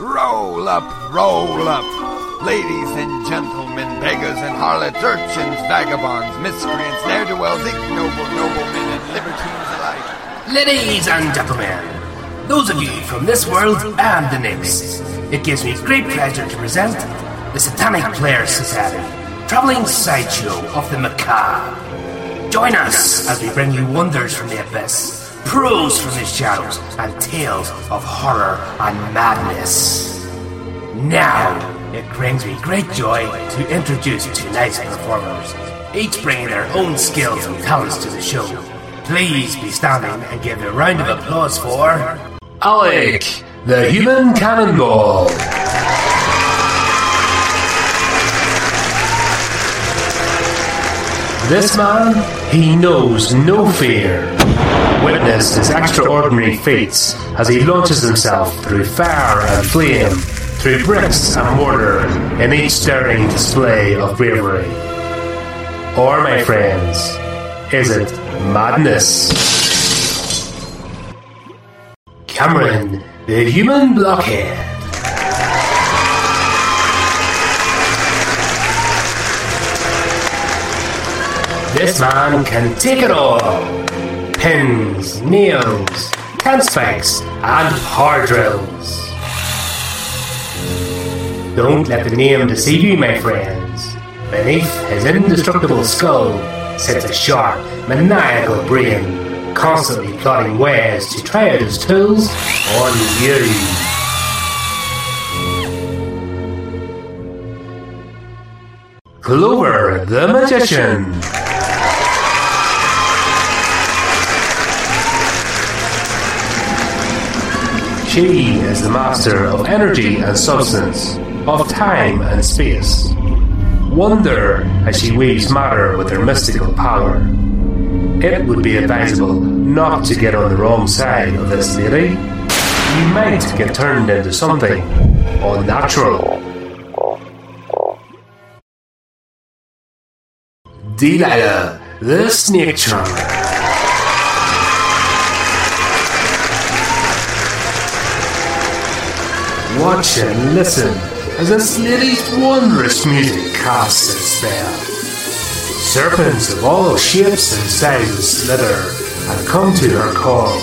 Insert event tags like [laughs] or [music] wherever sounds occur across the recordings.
Roll up, roll up. Ladies and gentlemen, beggars and harlots, urchins, vagabonds, miscreants, ne'er-do-wells, ignoble noblemen, and libertines alike. Ladies and gentlemen, those of you from this world and the next, it gives me great pleasure to present the Satanic Players Society, traveling sideshow of the macabre. Join us as we bring you wonders from the abyss Prose from the shadows, and tales of horror and madness. Now, it brings me great joy to introduce tonight's performers, each bringing their own skills and talents to the show. Please be standing and give a round of applause for Alec, the human cannonball. This man, he knows no fear. Witness his extraordinary feats as he launches himself through fire and flame, through bricks and mortar, in each stirring display of bravery. Or, my friends, is it madness? Cameron, the human blockhead. This man can take it all. Pins, nails, tent spikes, and hard drills. Don't let the name deceive you, my friends. Beneath his indestructible skull sits a sharp, maniacal brain, constantly plotting ways to try out his tools on you. Clover the Magician. She is the master of energy and substance, of time and space. Wonder as she weaves matter with her mystical power. It would be advisable not to get on the wrong side of this lady. You might get turned into something unnatural. Delilah, the snake charmer. Watch and listen as this lady's wondrous music casts its spell. Serpents of all shapes and sizes slither and come to her call.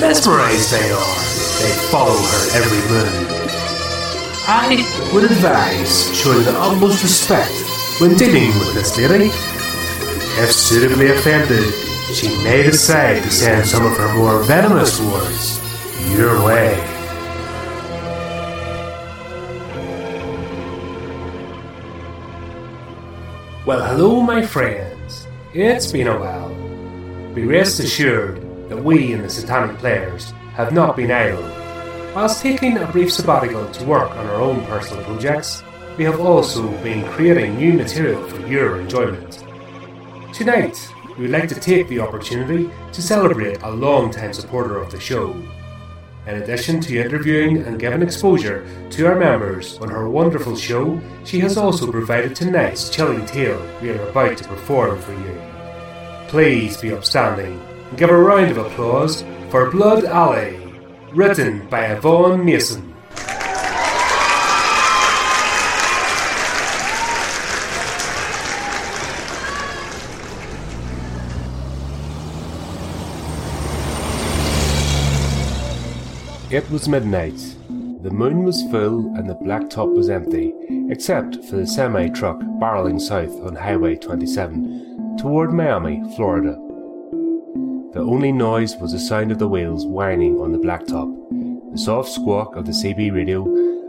Mesmerized they are, they follow her every move. I would advise showing the utmost respect when dealing with this lady. If suitably offended, she may decide to send some of her more venomous words your way. Well, hello, my friends. It's been a while. Be rest assured that we in the Satanic Players have not been idle. Whilst taking a brief sabbatical to work on our own personal projects, we have also been creating new material for your enjoyment. Tonight, we would like to take the opportunity to celebrate a long-time supporter of the show. In addition to interviewing and giving exposure to our members on her wonderful show, she has also provided tonight's chilling tale we are about to perform for you. Please be upstanding and give a round of applause for Blood Alley, written by Yvonne Mason. It was midnight. The moon was full and the blacktop was empty, except for the semi truck barreling south on Highway 27 toward Miami, Florida. The only noise was the sound of the wheels whining on the blacktop, the soft squawk of the CB radio,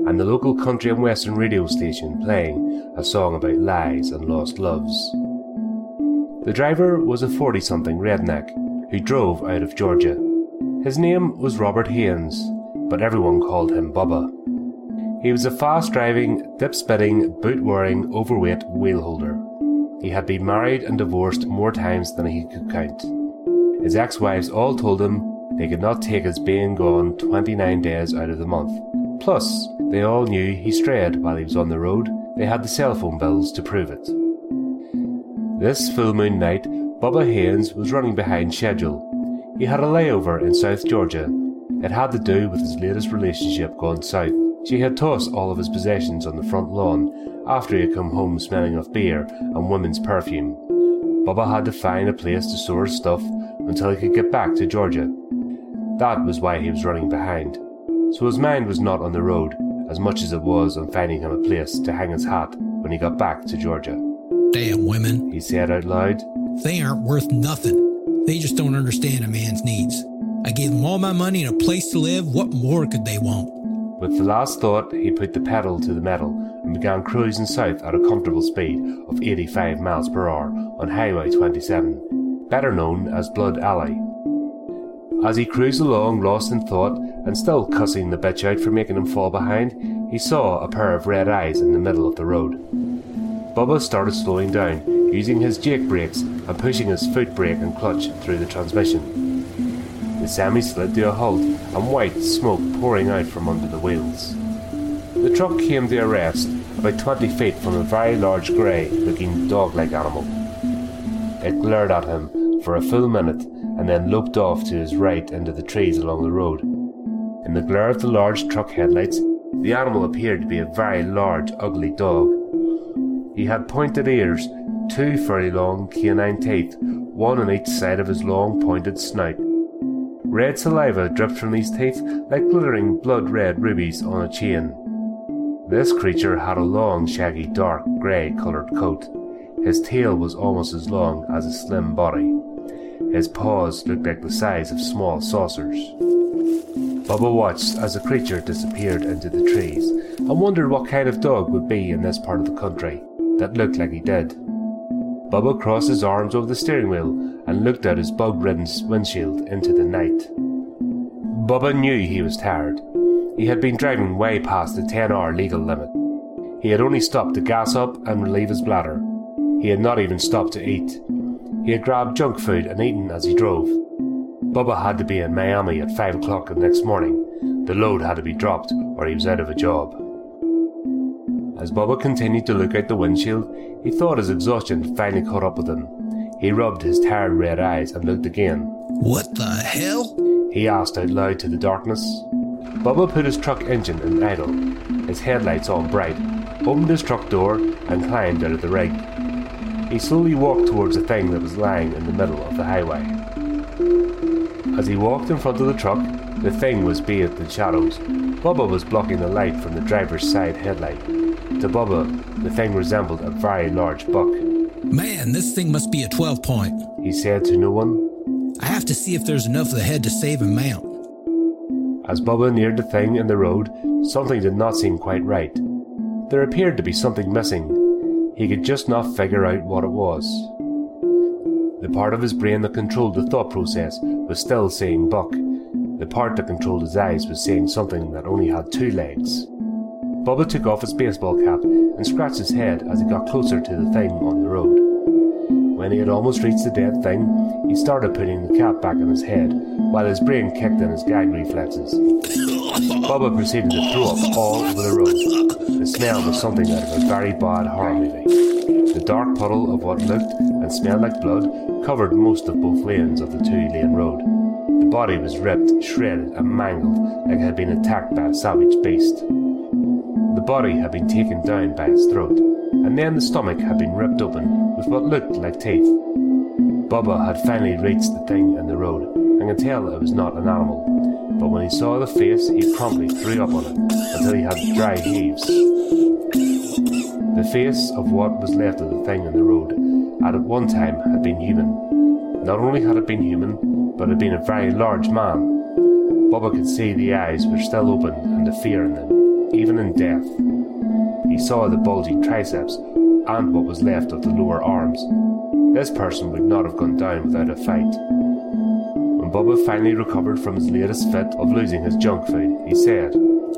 and the local country and western radio station playing a song about lies and lost loves. The driver was a 40 something redneck who drove out of Georgia. His name was Robert Haynes, but everyone called him Bubba. He was a fast driving, dip spitting, boot wearing, overweight wheel holder. He had been married and divorced more times than he could count. His ex wives all told him they could not take his being gone 29 days out of the month. Plus, they all knew he strayed while he was on the road, they had the cell phone bills to prove it. This full moon night, Bubba Haynes was running behind schedule. He had a layover in South Georgia. It had to do with his latest relationship gone south. She had tossed all of his possessions on the front lawn after he had come home smelling of beer and women's perfume. Bubba had to find a place to store his stuff until he could get back to Georgia. That was why he was running behind. So his mind was not on the road as much as it was on finding him a place to hang his hat when he got back to Georgia. Damn women. He said out loud. They aren't worth nothing. They just don't understand a man's needs. I gave them all my money and a place to live. What more could they want? With the last thought, he put the pedal to the metal and began cruising south at a comfortable speed of 85 miles per hour on Highway 27, better known as Blood Alley. As he cruised along, lost in thought, and still cussing the bitch out for making him fall behind, he saw a pair of red eyes in the middle of the road. Bubba started slowing down, using his jake brakes and pushing his foot brake and clutch through the transmission. The semi slid to a halt and white smoke pouring out from under the wheels. The truck came to a rest about 20 feet from a very large grey looking dog like animal. It glared at him for a full minute and then looked off to his right into the trees along the road. In the glare of the large truck headlights, the animal appeared to be a very large, ugly dog. He had pointed ears, two fairly long canine teeth, one on each side of his long pointed snout. Red saliva dripped from these teeth like glittering blood red rubies on a chain. This creature had a long, shaggy, dark grey coloured coat. His tail was almost as long as his slim body. His paws looked like the size of small saucers. Bubba watched as the creature disappeared into the trees and wondered what kind of dog would be in this part of the country that looked like he did. Bubba crossed his arms over the steering wheel and looked out his bug ridden windshield into the night. Bubba knew he was tired. He had been driving way past the 10 hour legal limit. He had only stopped to gas up and relieve his bladder. He had not even stopped to eat. He had grabbed junk food and eaten as he drove. Bubba had to be in Miami at 5 o'clock the next morning. The load had to be dropped or he was out of a job. As Bubba continued to look out the windshield, he thought his exhaustion finally caught up with him. He rubbed his tired red eyes and looked again. What the hell? He asked out loud to the darkness. Bubba put his truck engine in idle, his headlights on bright, opened his truck door, and climbed out of the rig. He slowly walked towards the thing that was lying in the middle of the highway. As he walked in front of the truck, the thing was bathed in shadows. Bubba was blocking the light from the driver's side headlight. To Bubba, the thing resembled a very large buck. Man, this thing must be a 12 point. He said to no one. I have to see if there's enough of the head to save and mount. As Bubba neared the thing in the road, something did not seem quite right. There appeared to be something missing, he could just not figure out what it was. The part of his brain that controlled the thought process was still saying Buck. The part that controlled his eyes was saying something that only had two legs. Bubba took off his baseball cap and scratched his head as he got closer to the thing on the road. When he had almost reached the dead thing, he started putting the cap back on his head, while his brain kicked in his gag reflexes. Bubba proceeded to throw up all over the road. The smell was something out of a very bad horror movie. The dark puddle of what looked and smelled like blood covered most of both lanes of the two lane road. The body was ripped, shredded, and mangled like it had been attacked by a savage beast. The body had been taken down by its throat, and then the stomach had been ripped open with what looked like teeth. Bubba had finally reached the thing in the road and could tell it was not an animal, but when he saw the face, he promptly threw up on it until he had dry heaves. The face of what was left of the thing in the road had at one time had been human. Not only had it been human, but it had been a very large man. Bubba could see the eyes were still open and the fear in them, even in death. He saw the bulging triceps and what was left of the lower arms. This person would not have gone down without a fight. When Bubba finally recovered from his latest fit of losing his junk food, he said,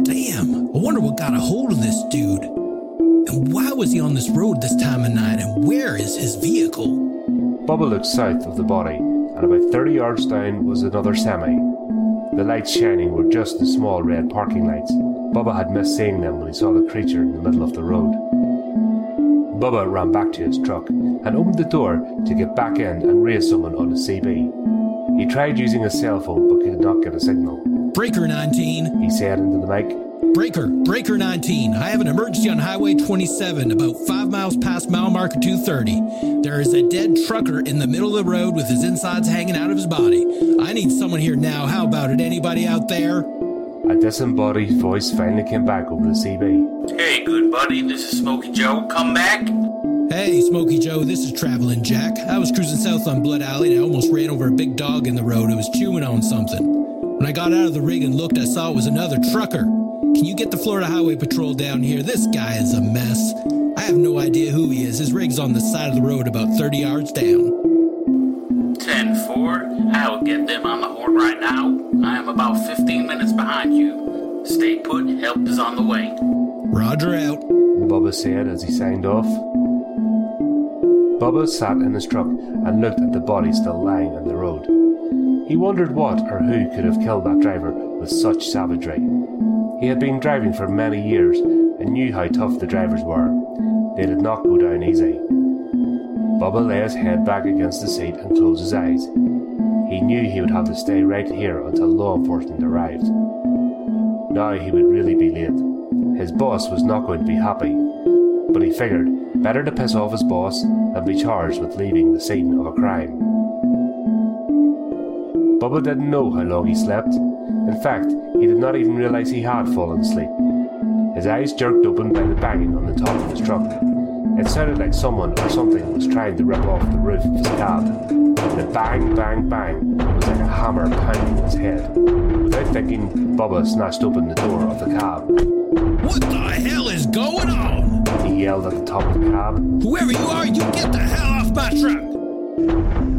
Damn, I wonder what got a hold of this dude. And why was he on this road this time of night, and where is his vehicle? Bubba looked south of the body, and about 30 yards down was another semi. The lights shining were just the small red parking lights. Bubba had missed seeing them when he saw the creature in the middle of the road. Bubba ran back to his truck and opened the door to get back in and raise someone on the CB. He tried using his cell phone but could not get a signal. Breaker 19. He said into the mic. Breaker, Breaker 19. I have an emergency on Highway 27, about five miles past mile marker 230. There is a dead trucker in the middle of the road with his insides hanging out of his body. I need someone here now. How about it? Anybody out there? A disembodied voice finally came back over the CB. Hey, good buddy, this is Smokey Joe. Come back. Hey, Smokey Joe, this is Traveling Jack. I was cruising south on Blood Alley and I almost ran over a big dog in the road It was chewing on something. When I got out of the rig and looked, I saw it was another trucker. Can you get the Florida Highway Patrol down here? This guy is a mess. I have no idea who he is. His rig's on the side of the road about 30 yards down. 10 4. I'll get them on the horn right now. I am about 15 minutes behind you. Stay put, help is on the way. Roger out. Bubba said as he signed off. Bubba sat in his truck and looked at the body still lying on the road. He wondered what or who could have killed that driver with such savagery. He had been driving for many years and knew how tough the drivers were. They did not go down easy. Bubba lay his head back against the seat and closed his eyes. He knew he would have to stay right here until law enforcement arrived. Now he would really be late. His boss was not going to be happy, but he figured better to piss off his boss than be charged with leaving the scene of a crime. Bubba didn't know how long he slept. In fact, he did not even realize he had fallen asleep. His eyes jerked open by the banging on the top of his truck. It sounded like someone or something was trying to rip off the roof of his cab. The bang, bang, bang was like a hammer pounding his head. Without thinking, Bubba snatched open the door of the cab. What the hell is going on? He yelled at the top of the cab. Whoever you are, you get the hell off my truck!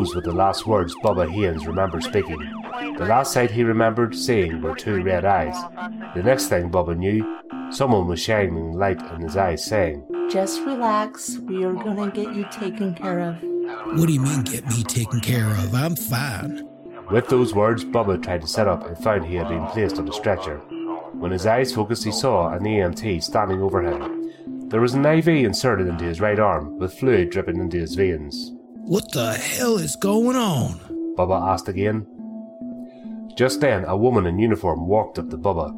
Those were the last words Bubba Haynes remembered speaking. The last sight he remembered seeing were two red eyes. The next thing Bubba knew, someone was shining light in his eyes, saying, Just relax. We are going to get you taken care of. What do you mean, get me taken care of? I'm fine. With those words, Bubba tried to sit up and found he had been placed on a stretcher. When his eyes focused, he saw an EMT standing over him. There was an IV inserted into his right arm, with fluid dripping into his veins. What the hell is going on? Bubba asked again. Just then, a woman in uniform walked up to Bubba.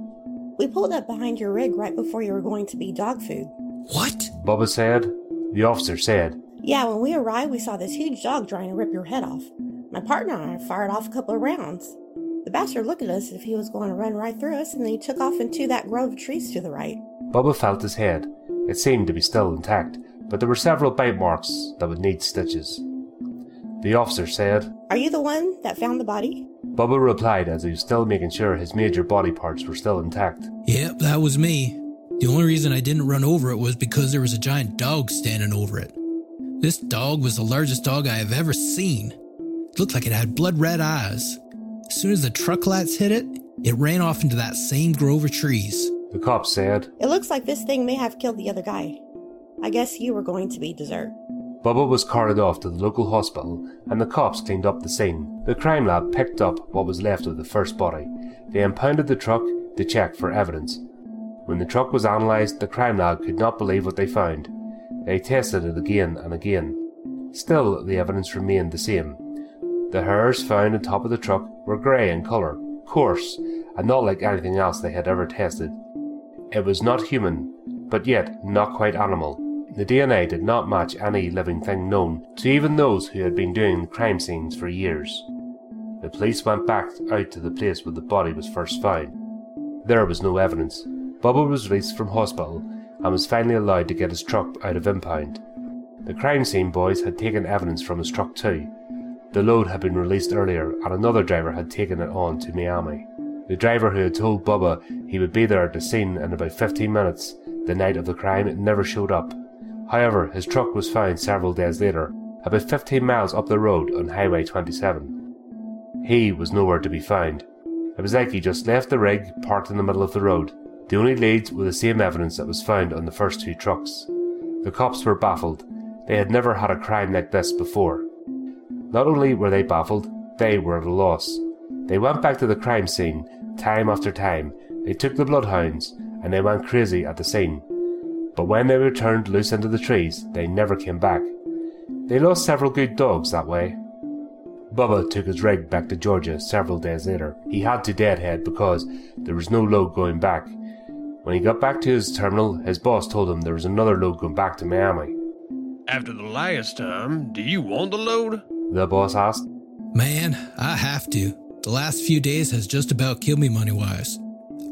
We pulled up behind your rig right before you were going to be dog food. What? Bubba said. The officer said, Yeah, when we arrived, we saw this huge dog trying to rip your head off. My partner and I fired off a couple of rounds. The bastard looked at us as if he was going to run right through us, and then he took off into that grove of trees to the right. Bubba felt his head. It seemed to be still intact, but there were several bite marks that would need stitches. The officer said, Are you the one that found the body? Bubba replied as he was still making sure his major body parts were still intact. Yep, that was me. The only reason I didn't run over it was because there was a giant dog standing over it. This dog was the largest dog I have ever seen. It looked like it had blood red eyes. As soon as the truck lights hit it, it ran off into that same grove of trees. The cop said, It looks like this thing may have killed the other guy. I guess you were going to be dessert. Bubba was carted off to the local hospital and the cops cleaned up the scene. The crime lab picked up what was left of the first body. They impounded the truck to check for evidence. When the truck was analysed, the crime lab could not believe what they found. They tested it again and again. Still, the evidence remained the same. The hairs found on top of the truck were grey in colour, coarse, and not like anything else they had ever tested. It was not human, but yet not quite animal. The DNA did not match any living thing known to even those who had been doing crime scenes for years. The police went back out to the place where the body was first found. There was no evidence. Bubba was released from hospital and was finally allowed to get his truck out of impound. The crime scene boys had taken evidence from his truck too. The load had been released earlier and another driver had taken it on to Miami. The driver who had told Bubba he would be there at the scene in about 15 minutes the night of the crime never showed up. However, his truck was found several days later, about 15 miles up the road on Highway 27. He was nowhere to be found. It was like he just left the rig parked in the middle of the road. The only leads were the same evidence that was found on the first two trucks. The cops were baffled. They had never had a crime like this before. Not only were they baffled, they were at a loss. They went back to the crime scene time after time. They took the bloodhounds and they went crazy at the scene. But when they returned loose into the trees, they never came back. They lost several good dogs that way. Bubba took his rig back to Georgia several days later. He had to deadhead because there was no load going back. When he got back to his terminal, his boss told him there was another load going back to Miami. After the last time, do you want the load? The boss asked. Man, I have to. The last few days has just about killed me money wise.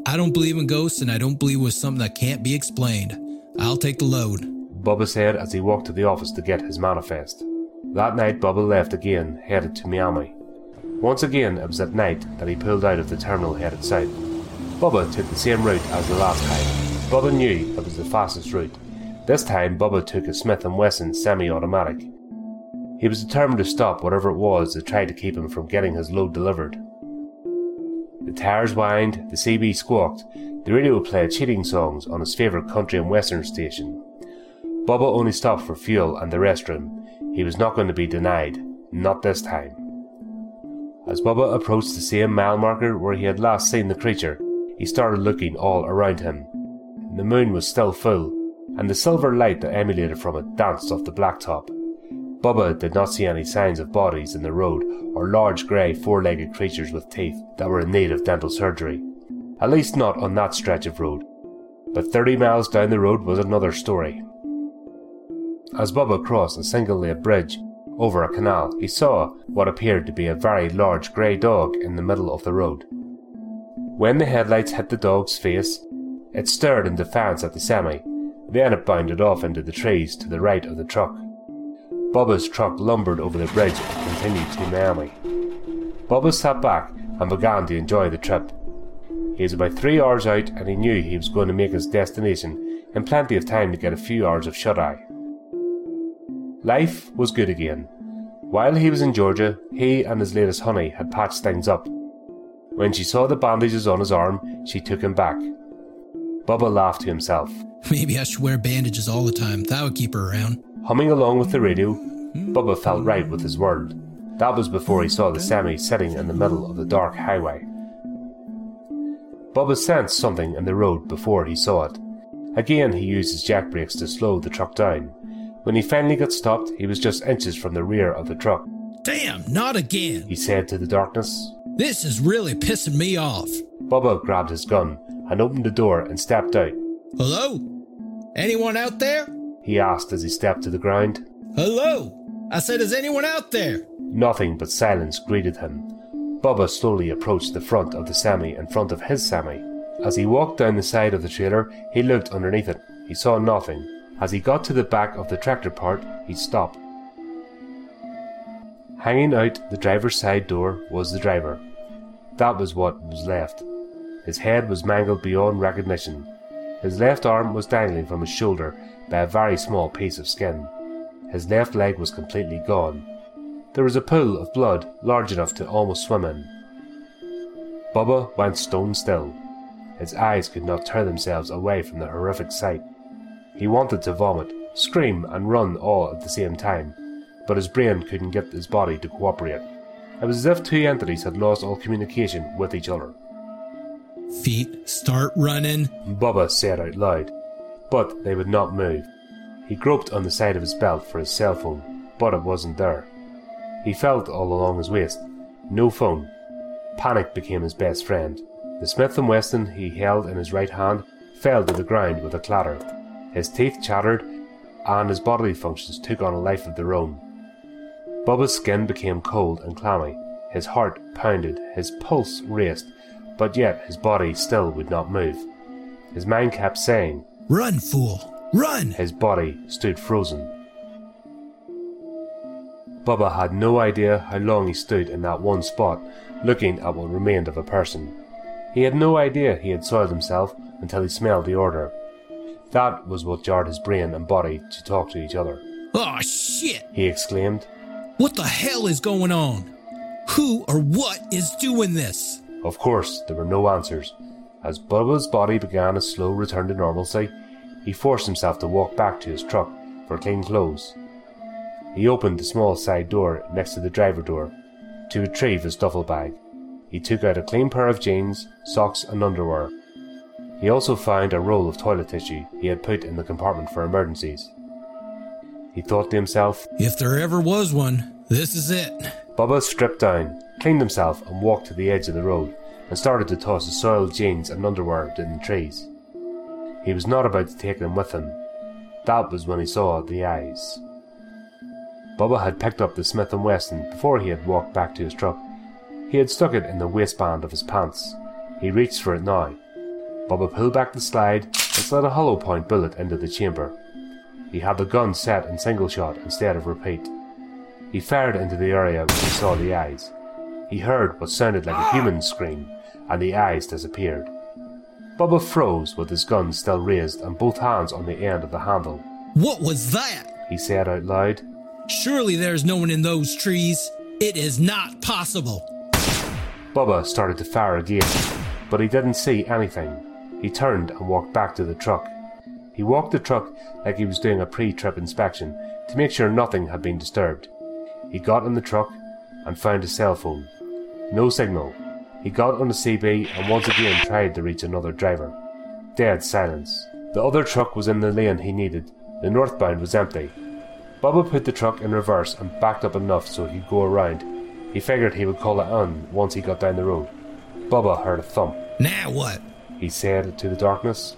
I don't believe in ghosts and I don't believe it was something that can't be explained. I'll take the load. Bubba said as he walked to the office to get his manifest. That night, Bubba left again, headed to Miami. Once again, it was at night that he pulled out of the terminal headed south. Bubba took the same route as the last time. Bubba knew it was the fastest route. This time, Bubba took a Smith & Wesson semi-automatic. He was determined to stop whatever it was that tried to keep him from getting his load delivered. The tires whined, the CB squawked, the radio played cheating songs on his favourite country and western station. Bubba only stopped for fuel and the restroom. He was not going to be denied, not this time. As Bubba approached the same mile marker where he had last seen the creature, he started looking all around him. The moon was still full, and the silver light that emanated from it danced off the blacktop. Bubba did not see any signs of bodies in the road or large grey four legged creatures with teeth that were in need of dental surgery. At least not on that stretch of road. But 30 miles down the road was another story. As Bubba crossed a single laid bridge over a canal, he saw what appeared to be a very large grey dog in the middle of the road. When the headlights hit the dog's face, it stared in defiance at the semi, then it bounded off into the trees to the right of the truck. Bubba's truck lumbered over the bridge and continued to Miami. Bubba sat back and began to enjoy the trip. He was about three hours out and he knew he was going to make his destination in plenty of time to get a few hours of shut eye. Life was good again. While he was in Georgia, he and his latest honey had patched things up. When she saw the bandages on his arm, she took him back. Bubba laughed to himself. Maybe I should wear bandages all the time. That would keep her around. Humming along with the radio, Bubba felt right with his world. That was before he saw the semi sitting in the middle of the dark highway. Bubba sensed something in the road before he saw it. Again, he used his jack brakes to slow the truck down. When he finally got stopped, he was just inches from the rear of the truck. Damn, not again. He said to the darkness. This is really pissing me off. Bubba grabbed his gun and opened the door and stepped out. Hello? Anyone out there? He asked as he stepped to the ground. Hello? I said, is anyone out there? Nothing but silence greeted him. Bubba slowly approached the front of the semi in front of his semi. As he walked down the side of the trailer, he looked underneath it. He saw nothing, as he got to the back of the tractor part, he stopped. Hanging out the driver's side door was the driver. That was what was left. His head was mangled beyond recognition. His left arm was dangling from his shoulder by a very small piece of skin. His left leg was completely gone. There was a pool of blood large enough to almost swim in. Bubba went stone still. His eyes could not tear themselves away from the horrific sight. He wanted to vomit, scream, and run all at the same time, but his brain couldn't get his body to cooperate. It was as if two entities had lost all communication with each other. Feet start running. Bubba said out loud, but they would not move. He groped on the side of his belt for his cell phone, but it wasn't there. He felt all along his waist. No phone. Panic became his best friend. The Smith & Wesson he held in his right hand fell to the ground with a clatter. His teeth chattered, and his bodily functions took on a life of their own. Bubba's skin became cold and clammy. His heart pounded, his pulse raced, but yet his body still would not move. His mind kept saying, Run, fool! Run! His body stood frozen. Bubba had no idea how long he stood in that one spot, looking at what remained of a person. He had no idea he had soiled himself until he smelled the order. That was what jarred his brain and body to talk to each other. Oh, shit! He exclaimed. What the hell is going on? Who or what is doing this? Of course, there were no answers. As Bubba's body began a slow return to normalcy, he forced himself to walk back to his truck for clean clothes. He opened the small side door next to the driver door to retrieve his duffel bag. He took out a clean pair of jeans, socks, and underwear. He also found a roll of toilet tissue he had put in the compartment for emergencies. He thought to himself, If there ever was one, this is it. Bubba stripped down, cleaned himself, and walked to the edge of the road and started to toss his soiled jeans and underwear in the trees. He was not about to take them with him. That was when he saw the eyes. Bubba had picked up the Smith & Wesson before he had walked back to his truck. He had stuck it in the waistband of his pants. He reached for it now. Bubba pulled back the slide and slid a hollow point bullet into the chamber. He had the gun set in single shot instead of repeat. He fired into the area where he saw the eyes. He heard what sounded like a human scream, and the eyes disappeared. Bubba froze with his gun still raised and both hands on the end of the handle. What was that? He said out loud. Surely there's no one in those trees. It is not possible. Bubba started to fire again, but he didn't see anything. He turned and walked back to the truck. He walked the truck like he was doing a pre trip inspection to make sure nothing had been disturbed. He got in the truck and found a cell phone. No signal. He got on the CB and once again tried to reach another driver. Dead silence. The other truck was in the lane he needed. The northbound was empty. Bubba put the truck in reverse and backed up enough so he could go around. He figured he would call it on once he got down the road. Bubba heard a thump. Now what? He said to the darkness.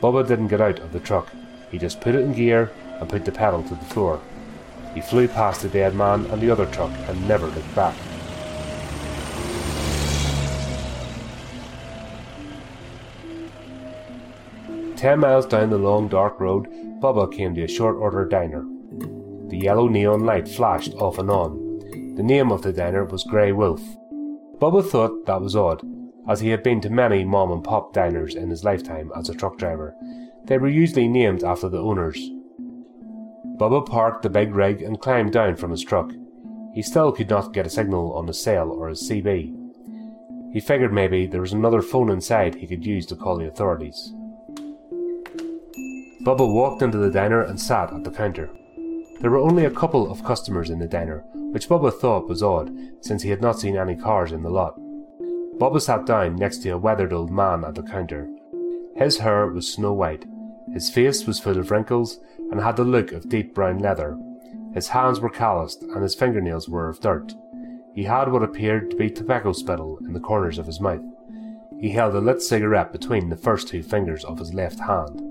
Bubba didn't get out of the truck. He just put it in gear and put the pedal to the floor. He flew past the dead man and the other truck and never looked back. Ten miles down the long dark road, Bubba came to a short order diner. The yellow neon light flashed off and on. The name of the diner was Grey Wolf. Bubba thought that was odd, as he had been to many mom and pop diners in his lifetime as a truck driver. They were usually named after the owners. Bubba parked the big rig and climbed down from his truck. He still could not get a signal on his cell or his CB. He figured maybe there was another phone inside he could use to call the authorities. Bubba walked into the diner and sat at the counter. There were only a couple of customers in the diner, which Bubba thought was odd, since he had not seen any cars in the lot. Bubba sat down next to a weathered old man at the counter. His hair was snow white, his face was full of wrinkles and had the look of deep brown leather. His hands were calloused and his fingernails were of dirt. He had what appeared to be tobacco spittle in the corners of his mouth. He held a lit cigarette between the first two fingers of his left hand.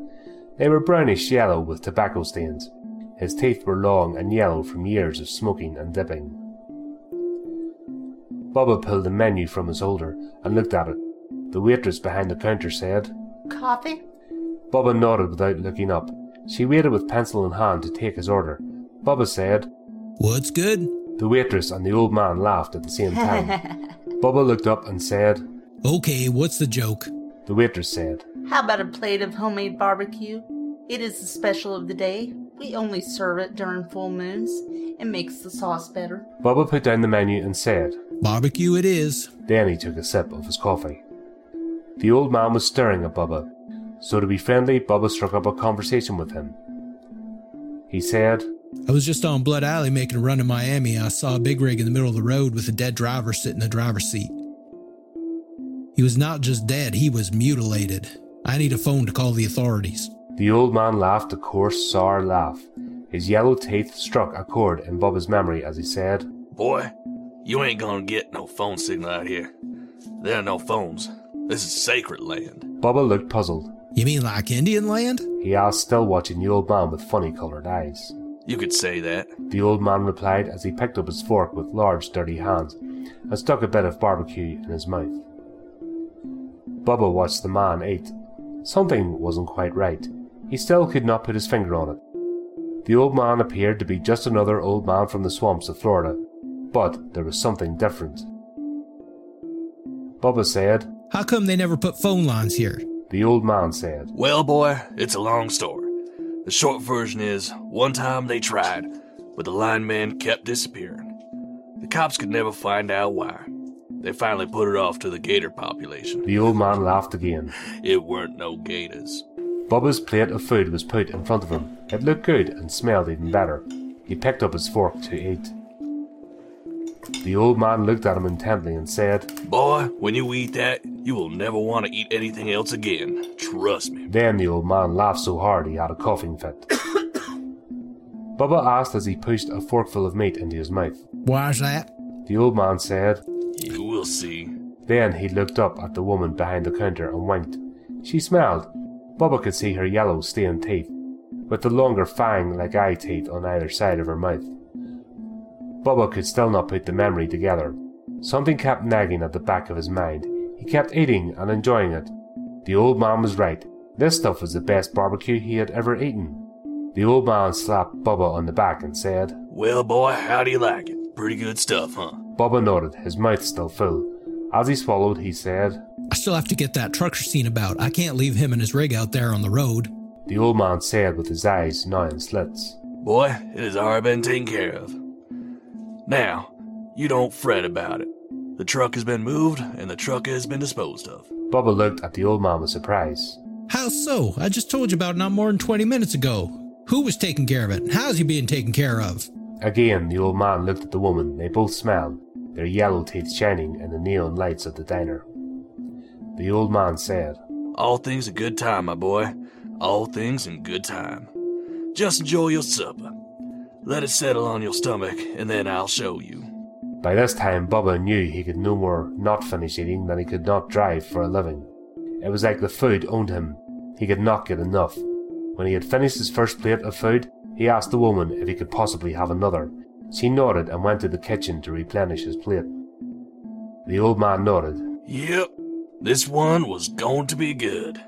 They were brownish yellow with tobacco stains. His teeth were long and yellow from years of smoking and dipping. Bubba pulled a menu from his holder and looked at it. The waitress behind the counter said, Coffee? Bubba nodded without looking up. She waited with pencil in hand to take his order. Bubba said, What's good? The waitress and the old man laughed at the same time. [laughs] Bubba looked up and said, Okay, what's the joke? The waitress said, How about a plate of homemade barbecue? It is the special of the day. We only serve it during full moons. It makes the sauce better. Bubba put down the menu and said, Barbecue it is. Then he took a sip of his coffee. The old man was staring at Bubba, so to be friendly, Bubba struck up a conversation with him. He said, I was just on Blood Alley making a run to Miami. I saw a big rig in the middle of the road with a dead driver sitting in the driver's seat. He was not just dead, he was mutilated. I need a phone to call the authorities. The old man laughed a coarse, sour laugh. His yellow teeth struck a chord in Bubba's memory as he said, Boy, you ain't gonna get no phone signal out here. There are no phones. This is sacred land. Bubba looked puzzled. You mean like Indian land? He asked, still watching the old man with funny coloured eyes. You could say that. The old man replied as he picked up his fork with large, dirty hands and stuck a bit of barbecue in his mouth. Bubba watched the man eat. Something wasn't quite right. He still could not put his finger on it. The old man appeared to be just another old man from the swamps of Florida, but there was something different. Bubba said, How come they never put phone lines here? The old man said, Well, boy, it's a long story. The short version is one time they tried, but the lineman kept disappearing. The cops could never find out why. They finally put it off to the gator population. The old man laughed again. [laughs] It weren't no gators. Bubba's plate of food was put in front of him. It looked good and smelled even better. He picked up his fork to eat. The old man looked at him intently and said, Boy, when you eat that, you will never want to eat anything else again. Trust me. Then the old man laughed so hard he had a coughing fit. [coughs] Bubba asked as he pushed a forkful of meat into his mouth. Why's that? The old man said, You will see. Then he looked up at the woman behind the counter and winked. She smiled. Bubba could see her yellow stained teeth, with the longer fang like eye teeth on either side of her mouth. Bubba could still not put the memory together. Something kept nagging at the back of his mind. He kept eating and enjoying it. The old man was right. This stuff was the best barbecue he had ever eaten. The old man slapped Bubba on the back and said, Well, boy, how do you like it? Pretty good stuff, huh? Bubba nodded, his mouth still full. As he swallowed, he said, I still have to get that trucker seen about. I can't leave him and his rig out there on the road. The old man said with his eyes now in slits. Boy, it has already been taken care of. Now, you don't fret about it. The truck has been moved and the truck has been disposed of. Bubba looked at the old man with surprise. How so? I just told you about it not more than 20 minutes ago. Who was taking care of it? How's he being taken care of? Again, the old man looked at the woman. They both smiled, their yellow teeth shining in the neon lights of the diner. The old man said, All things in good time, my boy. All things in good time. Just enjoy your supper. Let it settle on your stomach, and then I'll show you. By this time, Bubba knew he could no more not finish eating than he could not drive for a living. It was like the food owned him. He could not get enough. When he had finished his first plate of food, he asked the woman if he could possibly have another. She nodded and went to the kitchen to replenish his plate. The old man nodded. Yep, this one was going to be good.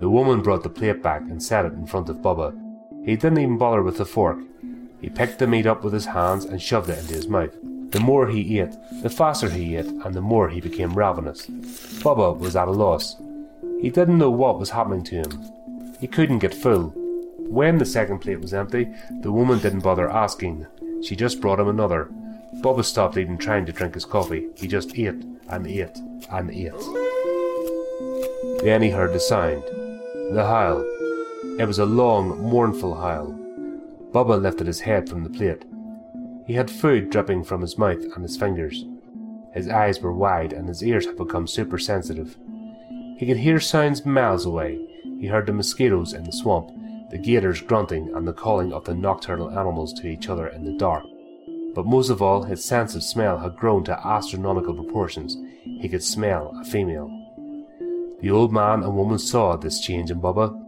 The woman brought the plate back and set it in front of Bubba. He didn't even bother with the fork. He picked the meat up with his hands and shoved it into his mouth. The more he ate, the faster he ate, and the more he became ravenous. Bubba was at a loss. He didn't know what was happening to him. He couldn't get full. When the second plate was empty, the woman didn't bother asking. She just brought him another. Bubba stopped even trying to drink his coffee. He just ate and ate and ate. Then he heard the sound. The howl. It was a long, mournful howl. Bubba lifted his head from the plate. He had food dripping from his mouth and his fingers. His eyes were wide and his ears had become super sensitive. He could hear sounds miles away. He heard the mosquitoes in the swamp, the gators grunting, and the calling of the nocturnal animals to each other in the dark. But most of all, his sense of smell had grown to astronomical proportions. He could smell a female. The old man and woman saw this change in Bubba.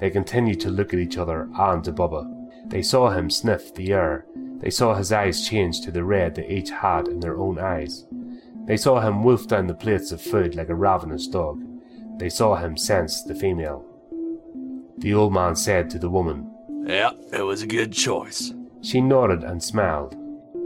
They continued to look at each other and to Bubba. They saw him sniff the air. They saw his eyes change to the red they each had in their own eyes. They saw him wolf down the plates of food like a ravenous dog. They saw him sense the female. The old man said to the woman, Yeah, it was a good choice. She nodded and smiled.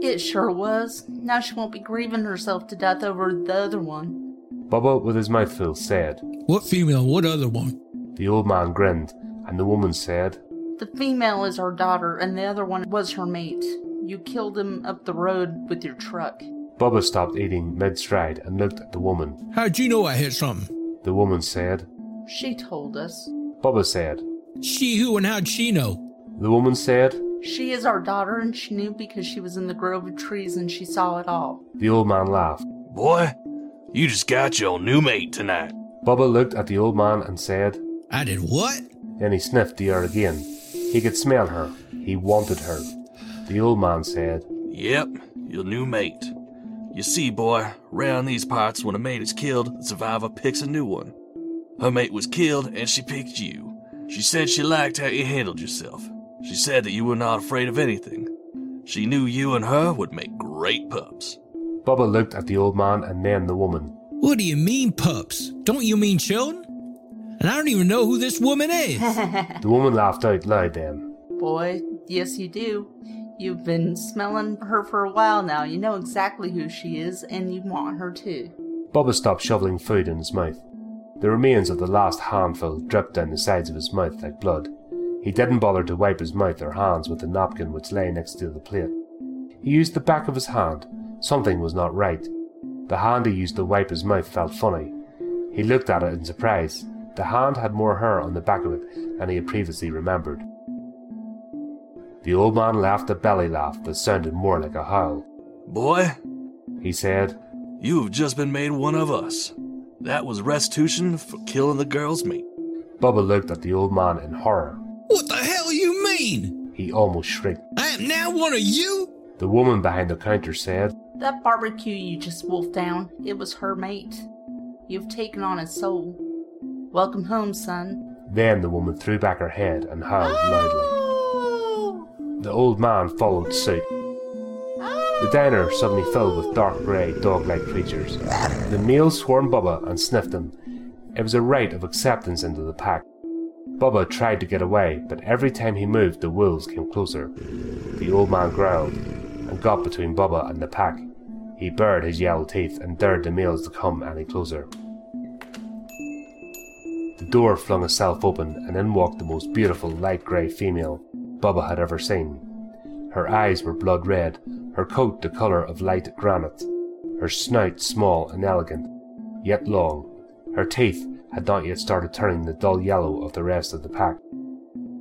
It sure was. Now she won't be grieving herself to death over the other one. Bubba, with his mouth full, said. What female? What other one? The old man grinned, and the woman said, The female is our daughter, and the other one was her mate. You killed him up the road with your truck. Bubba stopped eating mid stride and looked at the woman. How'd you know I hit something? The woman said. She told us. Bubba said. She who and how'd she know? The woman said. She is our daughter, and she knew because she was in the grove of trees and she saw it all. The old man laughed. Boy, you just got your new mate tonight. Bubba looked at the old man and said, I did what? Then he sniffed the air again. He could smell her. He wanted her. The old man said, Yep, your new mate. You see, boy, round these parts, when a mate is killed, the survivor picks a new one. Her mate was killed, and she picked you. She said she liked how you handled yourself. She said that you were not afraid of anything. She knew you and her would make great pups. Bubba looked at the old man and then the woman. What do you mean, pups? Don't you mean children? And I don't even know who this woman is. [laughs] The woman laughed out loud then. Boy, yes, you do. You've been smelling her for a while now. You know exactly who she is, and you want her too. Bubba stopped shoveling food in his mouth. The remains of the last handful dripped down the sides of his mouth like blood. He didn't bother to wipe his mouth or hands with the napkin which lay next to the plate. He used the back of his hand. Something was not right. The hand he used to wipe his mouth felt funny. He looked at it in surprise. The hand had more hair on the back of it than he had previously remembered. The old man laughed a belly laugh that sounded more like a howl. Boy, He said, you've just been made one of us. That was restitution for killing the girl's mate. Bubba looked at the old man in horror. What the hell you mean? He almost shrieked. I am now one of you? The woman behind the counter said, That barbecue you just wolfed down, it was her mate. You've taken on his soul. Welcome home, son. Then the woman threw back her head and howled loudly. Oh! The old man followed suit. The diner suddenly filled with dark grey, dog like creatures. The males swarmed Bubba and sniffed him. It was a rite of acceptance into the pack. Bubba tried to get away, but every time he moved, the wolves came closer. The old man growled and got between Bubba and the pack. He bared his yellow teeth and dared the males to come any closer. The door flung itself open, and in walked the most beautiful light grey female Bubba had ever seen. Her eyes were blood red, her coat the colour of light granite, her snout small and elegant, yet long. Her teeth had not yet started turning the dull yellow of the rest of the pack.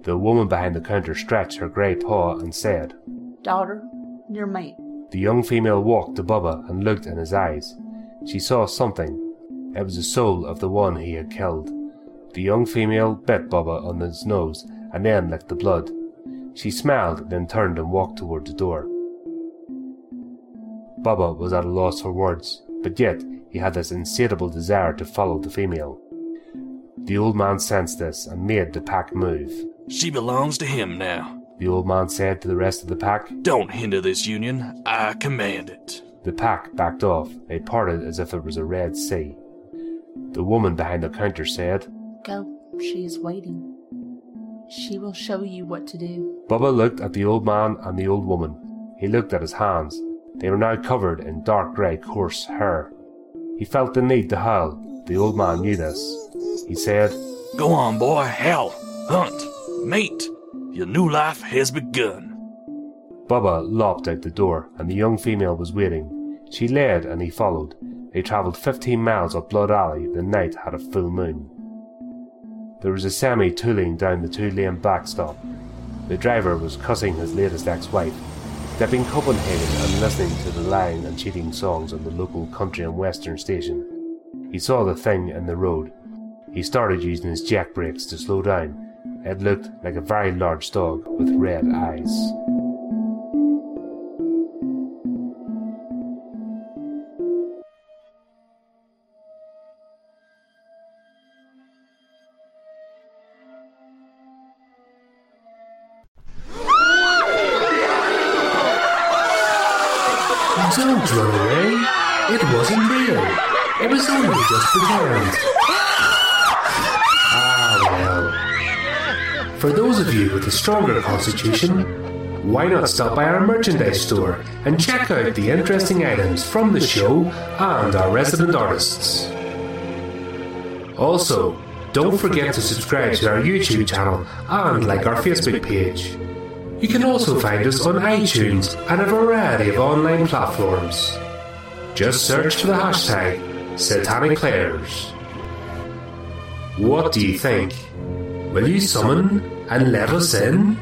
The woman behind the counter stretched her grey paw and said, Daughter, your mate. The young female walked to Bubba and looked in his eyes. She saw something. It was the soul of the one he had killed. The young female bit Bubba on his nose and then licked the blood. She smiled, then turned and walked toward the door. Bubba was at a loss for words, but yet he had this insatiable desire to follow the female. The old man sensed this and made the pack move. She belongs to him now. The old man said to the rest of the pack. Don't hinder this union. I command it. The pack backed off. They parted as if it was a red sea. The woman behind the counter said, Go, she is waiting. She will show you what to do. Bubba looked at the old man and the old woman. He looked at his hands. They were now covered in dark grey, coarse hair. He felt the need to howl. The old man knew this. He said, Go on, boy. Howl. Hunt. Mate. Your new life has begun. Bubba lopped out the door, and the young female was waiting. She led, and he followed. They travelled fifteen miles up Blood Alley. The night had a full moon. There was a semi tooling down the two lane backstop. The driver was cussing his latest ex wife, dipping Copenhagen and listening to the lying and cheating songs on the local country and western station. He saw the thing in the road. He started using his jack brakes to slow down. It looked like a very large dog with red eyes. Wasn't real. It was only just pretend. Ah, well. For those of you with a stronger constitution, why not stop by our merchandise store and check out the interesting items from the show and our resident artists? Also, don't forget to subscribe to our YouTube channel and like our Facebook page. You can also find us on iTunes and a variety of online platforms. Just search for the hashtag Satanic Players. What do you think? Will you summon and let us in?